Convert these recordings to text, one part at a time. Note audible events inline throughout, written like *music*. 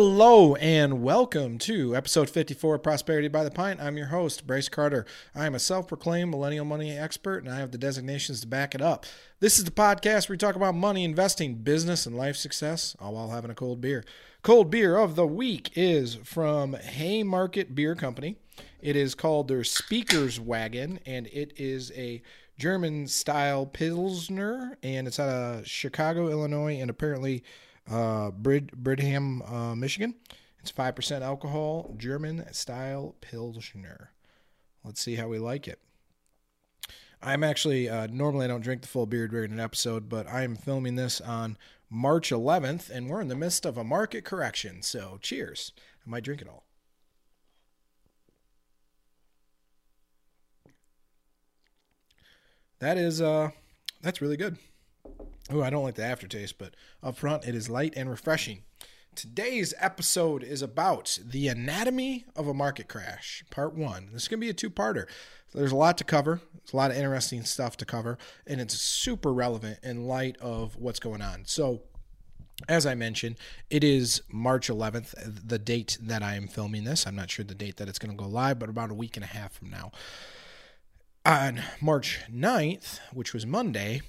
Hello and welcome to episode 54 of Prosperity by the Pint. I'm your host, Brice Carter. I am a self proclaimed millennial money expert and I have the designations to back it up. This is the podcast where we talk about money, investing, business, and life success, all while having a cold beer. Cold beer of the week is from Haymarket Beer Company. It is called their Speakerswagon and it is a German style Pilsner and it's out of Chicago, Illinois, and apparently uh, Brid- Bridgman, uh, Michigan. It's 5% alcohol, German style Pilsner. Let's see how we like it. I'm actually, uh, normally I don't drink the full beer during an episode, but I'm filming this on March 11th, and we're in the midst of a market correction. So cheers. I might drink it all. That is, uh, that's really good. Oh, I don't like the aftertaste, but up front it is light and refreshing. Today's episode is about the anatomy of a market crash, part one. This is going to be a two parter. There's a lot to cover, there's a lot of interesting stuff to cover, and it's super relevant in light of what's going on. So, as I mentioned, it is March 11th, the date that I am filming this. I'm not sure the date that it's going to go live, but about a week and a half from now. On March 9th, which was Monday,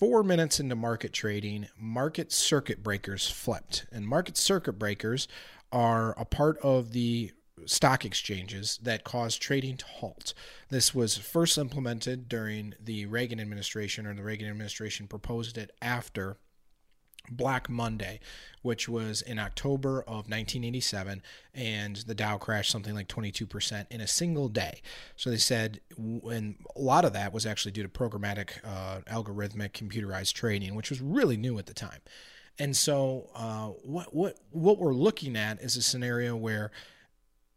four minutes into market trading, market circuit breakers flipped. And market circuit breakers are a part of the stock exchanges that cause trading to halt. This was first implemented during the Reagan administration, or the Reagan administration proposed it after Black Monday, which was in October of 1987, and the Dow crashed something like 22% in a single day. So they said, and a lot of that was actually due to programmatic, uh, algorithmic, computerized trading, which was really new at the time. And so, uh, what what what we're looking at is a scenario where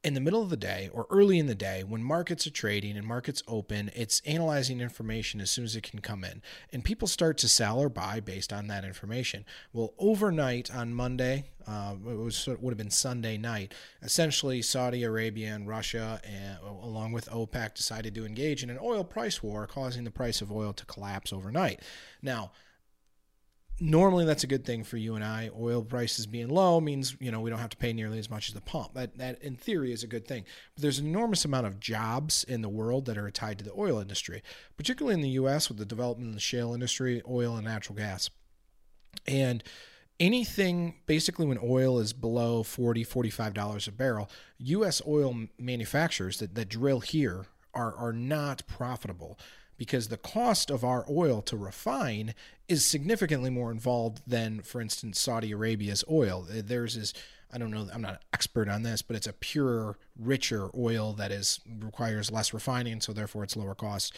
in the middle of the day or early in the day when markets are trading and markets open, it's analyzing information as soon as it can come in. And people start to sell or buy based on that information. Well, overnight on Monday, uh, it was would have been Sunday night. Essentially, Saudi Arabia and Russia, and, along with OPEC, decided to engage in an oil price war, causing the price of oil to collapse overnight. Now, normally that's a good thing for you and I. Oil prices being low means you know we don't have to pay nearly as much as the pump. That that in theory is a good thing. But there's an enormous amount of jobs in the world that are tied to the oil industry, particularly in the U.S. with the development of the shale industry, oil and natural gas, and anything basically when oil is below 40 45 dollars a barrel us oil manufacturers that, that drill here are are not profitable because the cost of our oil to refine is significantly more involved than, for instance, Saudi Arabia's oil. Theirs is, I don't know, I'm not an expert on this, but it's a purer, richer oil that is requires less refining, so therefore it's lower cost.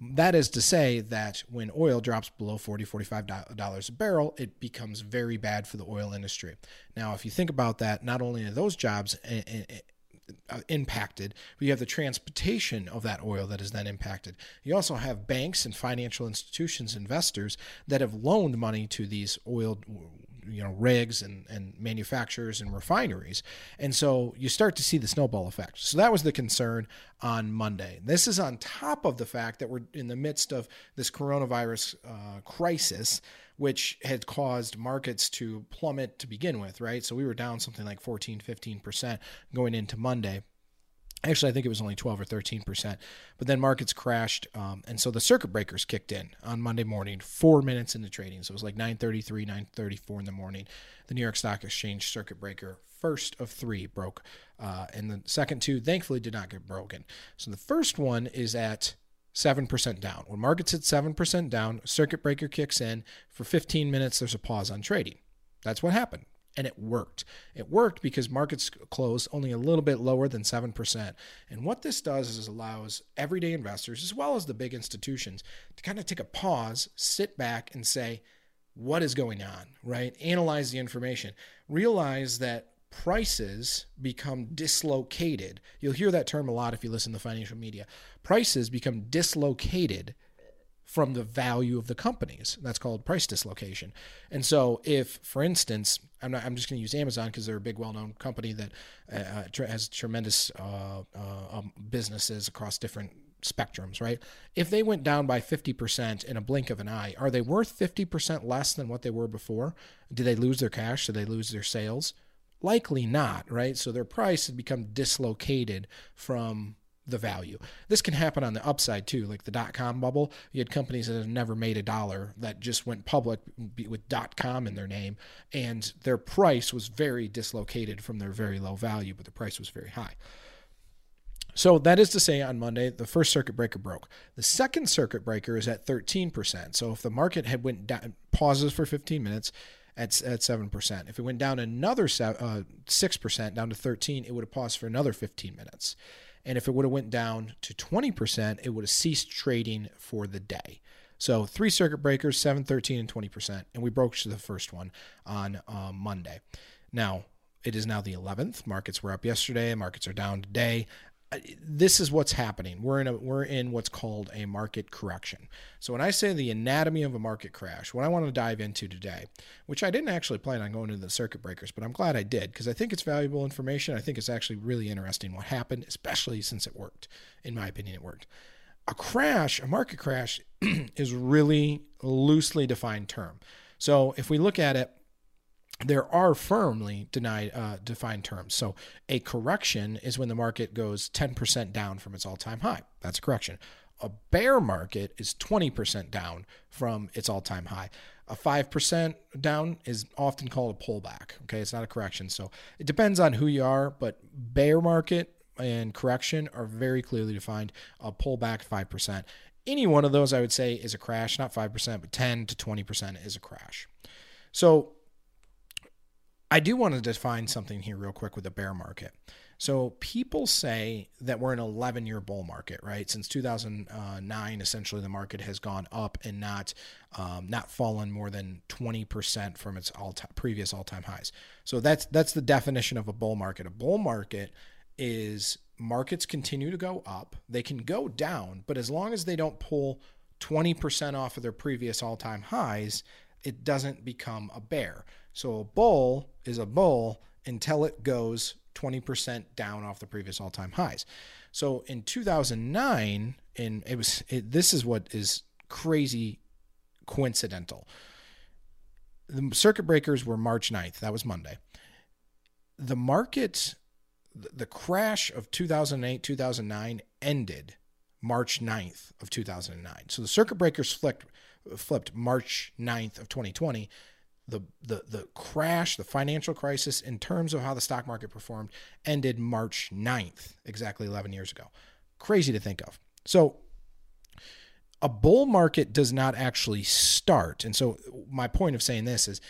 That is to say that when oil drops below 40 $45 a barrel, it becomes very bad for the oil industry. Now, if you think about that, not only are those jobs eh, eh, eh, uh, impacted. But you have the transportation of that oil that is then impacted. You also have banks and financial institutions, investors that have loaned money to these oil you know rigs and, and manufacturers and refineries and so you start to see the snowball effect so that was the concern on monday this is on top of the fact that we're in the midst of this coronavirus uh, crisis which had caused markets to plummet to begin with, right? So we were down something like 14, 15% going into Monday. Actually, I think it was only 12 or 13%. But then markets crashed. Um, and so the circuit breakers kicked in on Monday morning, four minutes into trading. So it was like 9.33, 9.34 in the morning. The New York Stock Exchange circuit breaker, first of three, broke. Uh, and the second two, thankfully, did not get broken. So the first one is at 7% down. When markets hit 7% down, circuit breaker kicks in. For 15 minutes, there's a pause on trading. That's what happened. And it worked. It worked because markets closed only a little bit lower than 7%. And what this does is allows everyday investors, as well as the big institutions, to kind of take a pause, sit back, and say, what is going on, right? Analyze the information. Realize that prices become dislocated. You'll hear that term a lot if you listen to financial media. Prices become dislocated from the value of the companies. That's called price dislocation. And so, if, for instance, I'm not, I'm just going to use Amazon because they're a big, well-known company that uh, has tremendous uh, uh, um, businesses across different spectrums, right? If they went down by 50% in a blink of an eye, are they worth 50% less than what they were before? Did they lose their cash? Did they lose their sales? Likely not, right? So their price had become dislocated from the value. This can happen on the upside too, like the dot com bubble. You had companies that have never made a dollar that just went public with dot com in their name, and their price was very dislocated from their very low value, but the price was very high. So that is to say, on Monday, the first circuit breaker broke. The second circuit breaker is at 13%. So if the market had went down, pauses for 15 minutes at at seven percent. If it went down another uh, six percent, down to 13, it would have paused for another 15 minutes. And if it would have went down to 20%, it would have ceased trading for the day. So three circuit breakers, 7, 13, and 20%. And we broke to the first one on uh, Monday. Now, it is now the 11th. Markets were up yesterday. Markets are down today this is what's happening. We're in a we're in what's called a market correction. So when I say the anatomy of a market crash, what I want to dive into today, which I didn't actually plan on going into the circuit breakers, but I'm glad I did because I think it's valuable information. I think it's actually really interesting what happened, especially since it worked. In my opinion, it worked. A crash, a market crash, *clears throat* is really loosely defined term. So if we look at it there are firmly denied uh, defined terms. So a correction is when the market goes 10% down from its all-time high. That's a correction. A bear market is 20% down from its all-time high. A 5% down is often called a pullback. Okay, it's not a correction. So it depends on who you are, but bear market and correction are very clearly defined. A pullback 5%. Any one of those I would say is a crash, not 5%, but 10 to 20% is a crash. So I do want to define something here real quick with the bear market. So people say that we're in an 11 year bull market, right? Since 2009, essentially the market has gone up and not um, not fallen more than 20% from its all previous all time highs. So that's that's the definition of a bull market. A bull market is markets continue to go up. They can go down, but as long as they don't pull 20% off of their previous all time highs, it doesn't become a bear. So a bull is a bull until it goes 20% down off the previous all-time highs. So in 2009, and it was it, this is what is crazy coincidental. The circuit breakers were March 9th. That was Monday. The market the crash of 2008 2009 ended March 9th of 2009. So the circuit breakers flipped flipped March 9th of 2020 the, the the crash, the financial crisis in terms of how the stock market performed ended March 9th, exactly 11 years ago. Crazy to think of. So a bull market does not actually start. And so my point of saying this is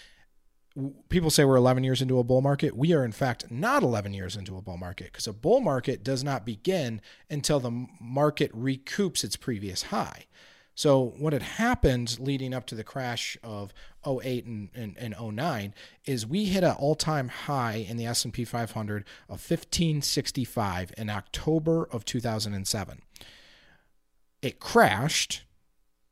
people say we're 11 years into a bull market. We are in fact not 11 years into a bull market because a bull market does not begin until the market recoups its previous high. So what had happened leading up to the crash of 08 and, and, and 09 is we hit an all-time high in the S&P 500 of 1565 in October of 2007. It crashed.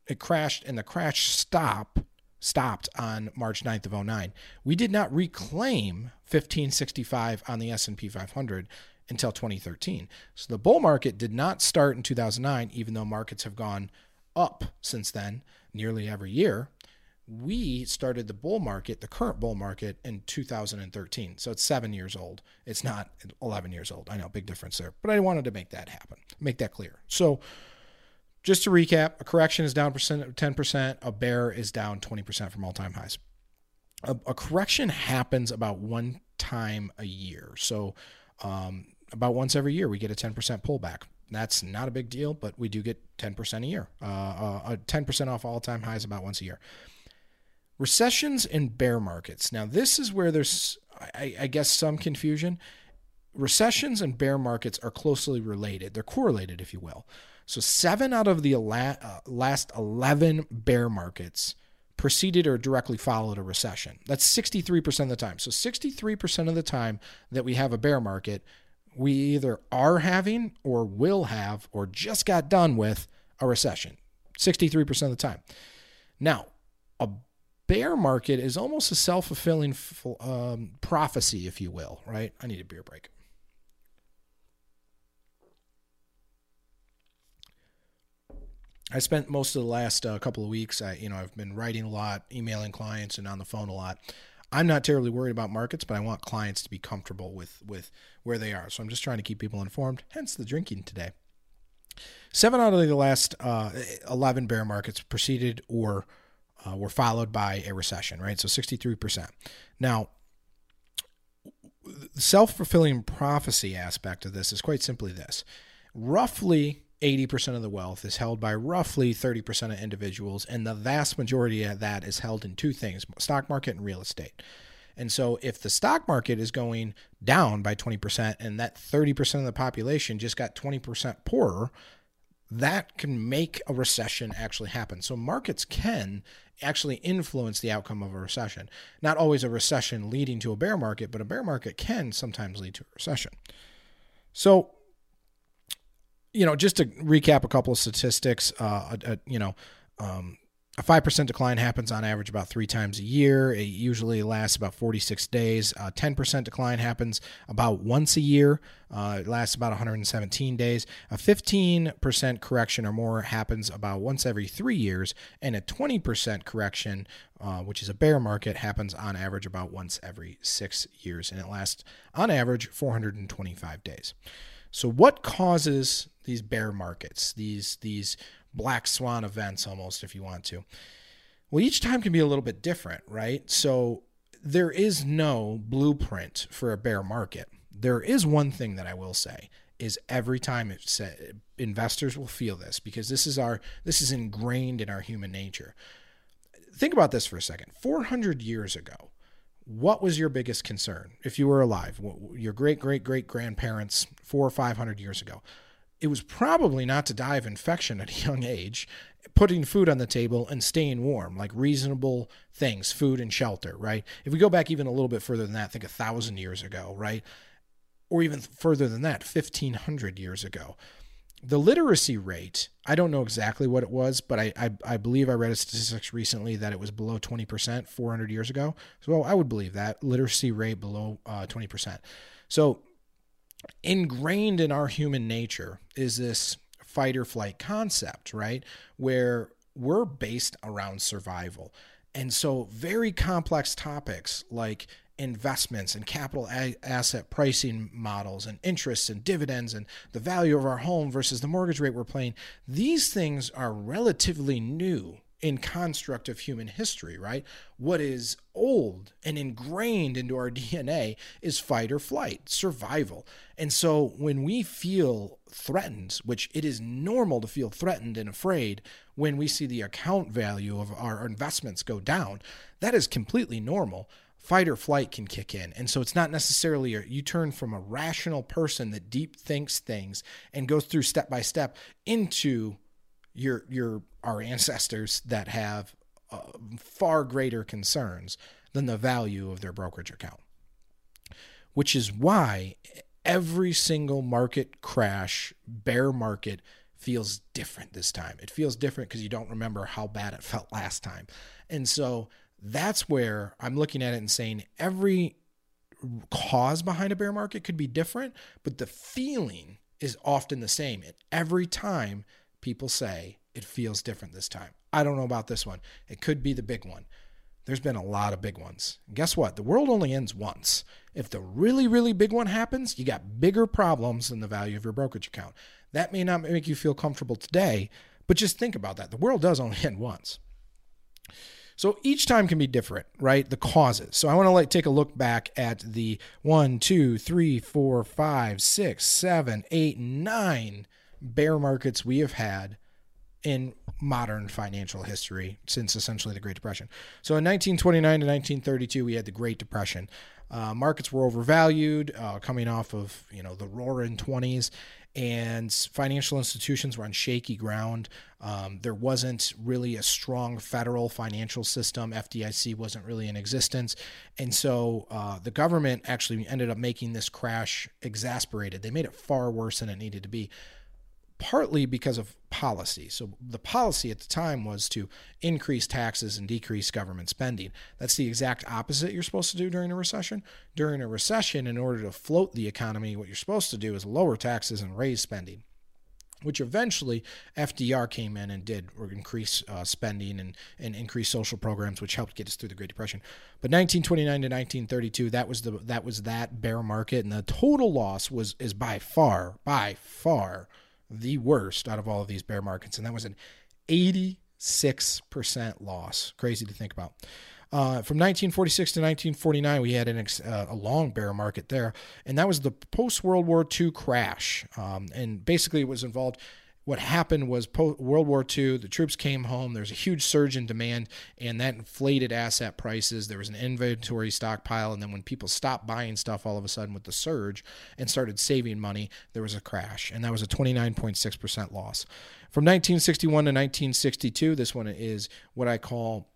It crashed and the crash stop stopped on March 9th of 09. We did not reclaim 1565 on the S&P 500 until 2013. So the bull market did not start in 2009 even though markets have gone up since then, nearly every year. We started the bull market, the current bull market, in 2013. So it's seven years old. It's not 11 years old. I know, big difference there. But I wanted to make that happen, make that clear. So just to recap, a correction is down percent 10%, a bear is down 20% from all time highs. A, a, correction happens about one time a year. So um, about once every year, we get a 10% pullback. That's not a big deal, but we do get 10% a year. Uh, uh, 10% off all time highs about once a year. Recessions and bear markets. Now, this is where there's, I, I guess, some confusion. Recessions and bear markets are closely related. They're correlated, if you will. So, seven out of the uh, last 11 bear markets preceded or directly followed a recession. That's 63% of the time. So, 63% of the time that we have a bear market, we either are having or will have or just got done with a recession 63% of the time. Now, a bear market is almost a self fulfilling um, prophecy, if you will, right? I need a beer break. I spent most of the last uh, couple of weeks, I, you know, I've been writing a lot, emailing clients, and on the phone a lot. I'm not terribly worried about markets, but I want clients to be comfortable with with where they are. So I'm just trying to keep people informed. Hence the drinking today. Seven out of the last uh, 11 bear markets preceded or uh, were followed by a recession, right? So 63%. Now, the self fulfilling prophecy aspect of this is quite simply this roughly 80% of the wealth is held by roughly 30% of individuals, and the vast majority of that is held in two things stock market and real estate. And so, if the stock market is going down by 20% and that 30% of the population just got 20% poorer, that can make a recession actually happen. So, markets can actually influence the outcome of a recession. Not always a recession leading to a bear market, but a bear market can sometimes lead to a recession. So, you know, just to recap a couple of statistics, uh, uh, you know, um, a 5% decline happens on average about three times a year. It usually lasts about 46 days. A 10% decline happens about once a year. Uh, it lasts about 117 days. A 15% correction or more happens about once every three years. And a 20% correction, uh, which is a bear market, happens on average about once every six years. And it lasts on average 425 days. So, what causes these bear markets, these, these black swan events almost if you want to. Well, each time can be a little bit different, right? So there is no blueprint for a bear market. There is one thing that I will say is every time it's investors will feel this because this is our this is ingrained in our human nature. Think about this for a second. 400 years ago, what was your biggest concern if you were alive? Your great great great grandparents 4 or 500 years ago it was probably not to die of infection at a *laughs* young age, putting food on the table and staying warm, like reasonable things, food and shelter, right? If we go back even a little bit further than that, think a thousand years ago, right? Or even further than that, 1500 years ago. The literacy rate, I don't know exactly what it was, but I, I, I believe I read a statistics recently that it was below 20% 400 years ago. So I would believe that literacy rate below uh, 20%. So ingrained in our human nature is this fight or flight concept, right? Where we're based around survival. And so, very complex topics like investments and capital a- asset pricing models and interests and dividends and the value of our home versus the mortgage rate we're paying, these things are relatively new in construct of human history, right? What is old and ingrained into our *laughs* DNA is fight or flight, survival. And so when we feel threatened, which it is normal to feel threatened and afraid when we see the account value of our investments go down, that is completely normal. Fight or flight can kick in. And so it's not necessarily a, you turn from a rational person that deep thinks things and goes through step by step into your your our ancestors that have uh, far greater concerns than the value of their brokerage account. Which is why every single market crash, bear market feels different this time. It feels different because you don't remember how bad it felt last time. And so that's where I'm looking at it and saying every cause behind a bear market could be different, but the feeling is often the same. And every time people say it feels different this time. I don't know about this one. It could be the big one. There's been a lot of big ones. And guess what? The world only ends once. If the really, really big one happens, you got bigger problems than the value of your brokerage account. That may not make you feel comfortable today, but just think about that. The world does only *laughs* end once. So each time can be different, right? The causes. So I want to like take a look back at the one, two, three, four, five, six, seven, eight, nine bear markets we have had in modern financial history since essentially the Great Depression. So in 1929 to 1932, we had the Great Depression. Uh, markets were overvalued, uh, coming off of you know the roaring 20s, and financial institutions were on shaky ground. Um, there wasn't really a strong federal financial system. FDIC wasn't really in existence, and so uh, the government actually ended up making this crash exasperated. They made it far worse than it needed to be partly because of policy. So the policy at the time was to increase taxes and decrease government spending. That's the exact opposite you're supposed to do during a recession. During a recession, in order to float the economy, what you're supposed to do is lower taxes and raise spending. which eventually FDR came in and did increase uh, spending and, and increase social programs, which helped get us through the Great Depression. But 1929 to 1932, that was the that was that bear market, and the total loss was is by far by far the worst out of all of these bear markets, and that was an 86% loss. Crazy to think about. Uh, from 1946 to 1949, we had an ex- uh, a long bear market there, and that was the post World War II crash. Um, and basically, it was involved. What happened was post World War II, the troops came home. There was a huge surge in demand, and that inflated asset prices. There was an inventory stockpile, and then when people stopped buying stuff all of a sudden with the surge and started saving money, there was a crash, and that was a 29.6% loss. From 1961 to 1962, this one is what I call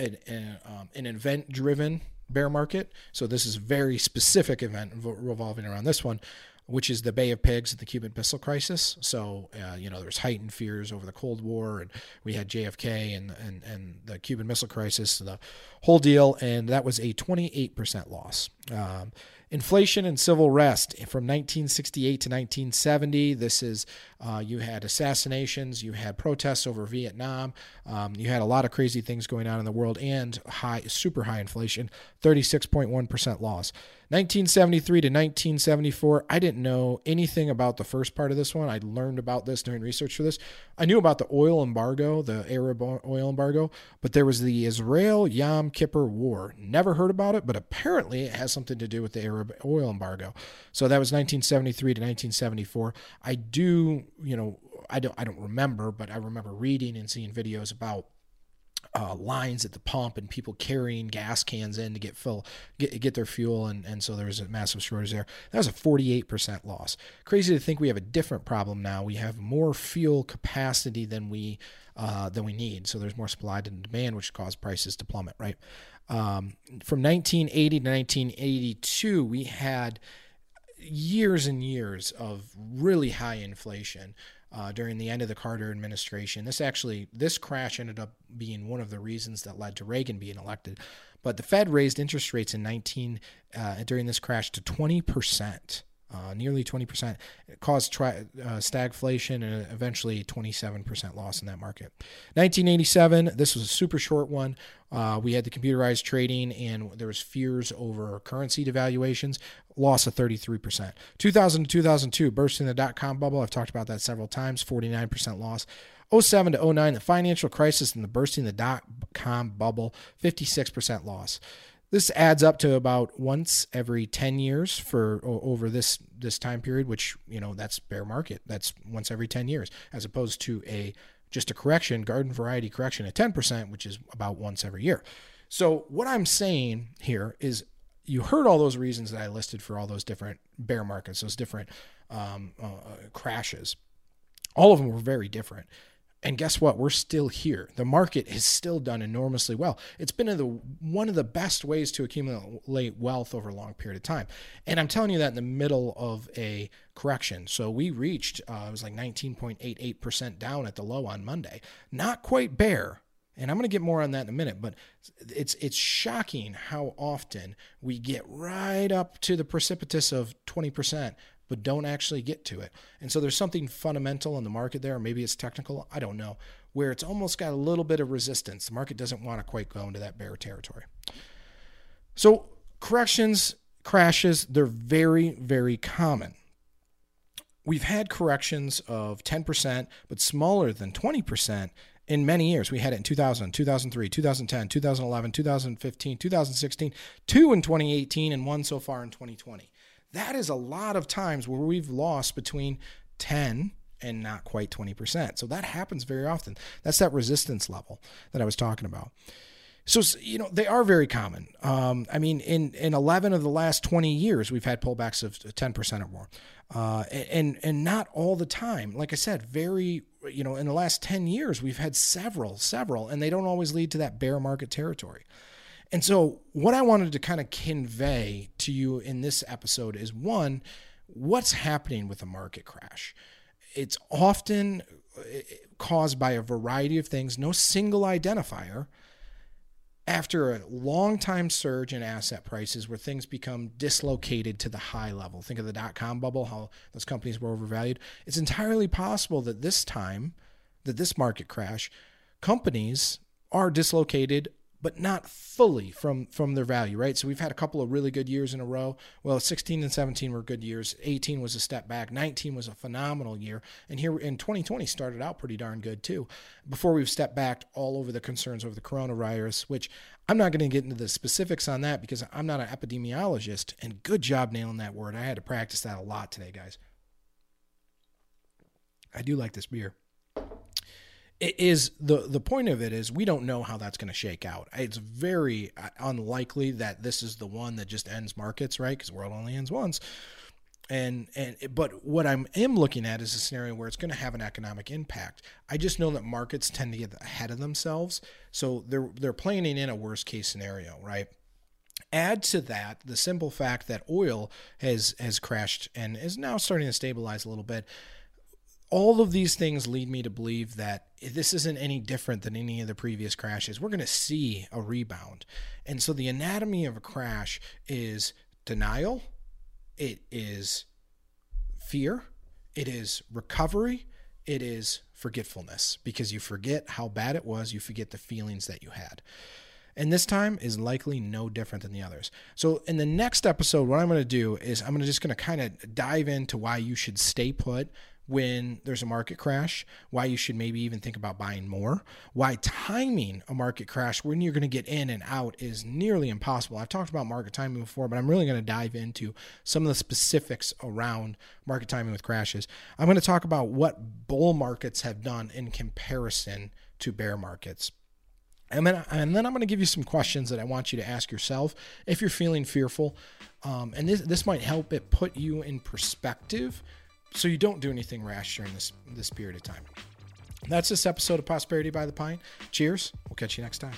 an, an, um, an event driven bear market. So this is very specific event revolving around this one, which is the Bay of Pigs and the Cuban Missile Crisis. So uh, you know there was heightened fears over the Cold War, and we had JFK and and and the Cuban Missile Crisis, the whole deal, and that was a 28% loss. Um, Inflation and civil rest from 1968 to 1970. This is uh, you had assassinations, you had protests over Vietnam, um, you had a lot of crazy things going on in the world, and high, super high inflation. 36.1% loss. 1973 to 1974, I didn't know anything about the first part of this one. I learned about this doing research for this. I knew about the oil embargo, the Arab oil embargo, but there was the Israel Yom Kippur War. Never heard about it, but apparently it has something to do with the Arab oil embargo. So that was 1973 to 1974. I do, you know, I don't I don't remember, but I remember reading and seeing videos about uh, lines at the pump and people carrying gas cans in to get fill get get their fuel and and so there was a massive shortage there. That was a 48% loss. Crazy to think we have a different problem now. We have more fuel capacity than we uh, than we need. So there's more supply than demand, which caused prices to plummet. Right. Um, from 1980 to 1982, we had years and years of really high inflation uh, during the end of the Carter administration. This actually, this crash ended up being one of the reasons that led to Reagan being elected. But the Fed raised interest rates in 19 uh, during this crash to 20 percent uh, nearly 20%. It caused tri- uh, stagflation and eventually 27% loss in that market. 1987, this was a super short one. Uh, we had the computerized trading and there was fears over currency devaluations, loss of 33%. 2000 to 2002, bursting the dot-com bubble. I've talked about that several times, 49% loss. 07 to 09, the financial crisis and the bursting the dot-com bubble, 56% loss. This adds up to about once every 10 years for over this this time period, which, you know, that's bear market. That's once every 10 years as opposed to a just a correction, garden variety correction at 10%, which is about once every year. So what I'm saying here is you heard all those reasons that I listed for all those different bear markets, those different um, uh, crashes. All of them were very different. And guess what? We're still here. The market has still done enormously well. It's been the, one of the best ways to accumulate wealth over a long period of time. And I'm telling you that in the middle of a correction. So we reached, uh, it was like 19.88% down at the low on Monday. Not quite bear. And I'm going to get more on that in a minute, but it's it's shocking how often we get right up to the precipitous of 20% but don't actually get to it. And so there's something fundamental in the market there, maybe it's technical, I don't know, where it's almost got a little bit of resistance. The market doesn't want to quite go into that bear territory. So corrections, crashes, they're very, very common. We've had corrections of 10%, but smaller than 20% in many years. We had it in 2000, 2003, 2010, 2011, 2015, 2016, two in 2018, and one so far in 2020. That is a lot of times where we've lost between 10 and not quite 20%. So that happens very often. That's that resistance level that I was talking about. So you know they are very common. Um, I mean, in in eleven of the last twenty years, we've had pullbacks of ten percent or more, uh, and and not all the time. Like I said, very you know in the last ten years, we've had several, several, and they don't always lead to that bear market territory. And so, what I wanted to kind of convey to you in this episode is one, what's happening with a market crash? It's often uh, caused by a variety of things, no single identifier. after a long time surge in asset prices where things become dislocated to the high level. Think of the dot com bubble, how those companies were overvalued. It's entirely possible that this time, that this market crash, companies are dislocated but not fully from from their value, right? So we've had a couple of really good years in a row. Well, 16 and 17 were good years. 18 was a step back. 19 was a phenomenal year, and here in 2020 started out pretty darn good too. Before we've stepped back all over the concerns over the coronavirus, which I'm not going to get into the specifics on that because I'm not an epidemiologist. And good job nailing that word. I had to practice that a lot today, guys. I do like this beer is the the point of it is we don't know how that's going to shake out. It's very uh, unlikely that this is the one that just ends markets, right? Because world only ends once. And and but what I'm am looking at is a scenario where it's going to have an economic impact. I just know that markets tend to get ahead of themselves, so they're they're planning in a worst case scenario, right? Add to that the simple fact that oil has has crashed and is now starting to stabilize a little bit all of these things lead me to believe that this isn't any different than any of the previous crashes. We're going to see a rebound. And so the anatomy of a crash is denial, it is fear, it is recovery, it is forgetfulness because you forget how bad it was, you forget the feelings that you had. And this time is likely no different than the others. So in the next episode, what I'm going to do is I'm just going to kind of dive into why you should stay put, when there's a market crash, why you should maybe even think about buying more, why timing a market crash when you're going to get in and out is nearly impossible. I've talked about market timing before, but I'm really going to dive into some of the specifics around market timing with crashes. I'm going to talk about what bull markets have done in comparison to bear markets. And then, and then I'm going to give you some questions that I want you to ask yourself if you're feeling fearful. Um, and this, this might help it put you in perspective so you don't do anything rash during this this period of time. That's this episode of Prosperity by the Pint. Cheers. We'll catch you next time.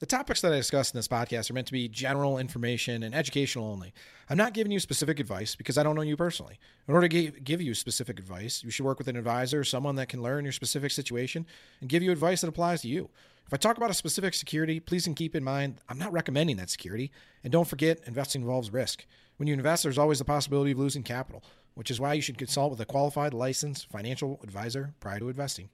The topics that I discuss in this podcast are meant to be general information and educational only. I'm not giving you specific advice because I don't know you personally. In order to give you specific advice, you should work with an advisor, someone that can learn your specific situation and give you advice that applies to you. If I talk about a specific security, please keep in mind I'm not recommending that security. And don't forget, investing involves risk. When you invest, there's always the possibility of losing capital which is why you should consult with a qualified, licensed financial advisor prior to investing.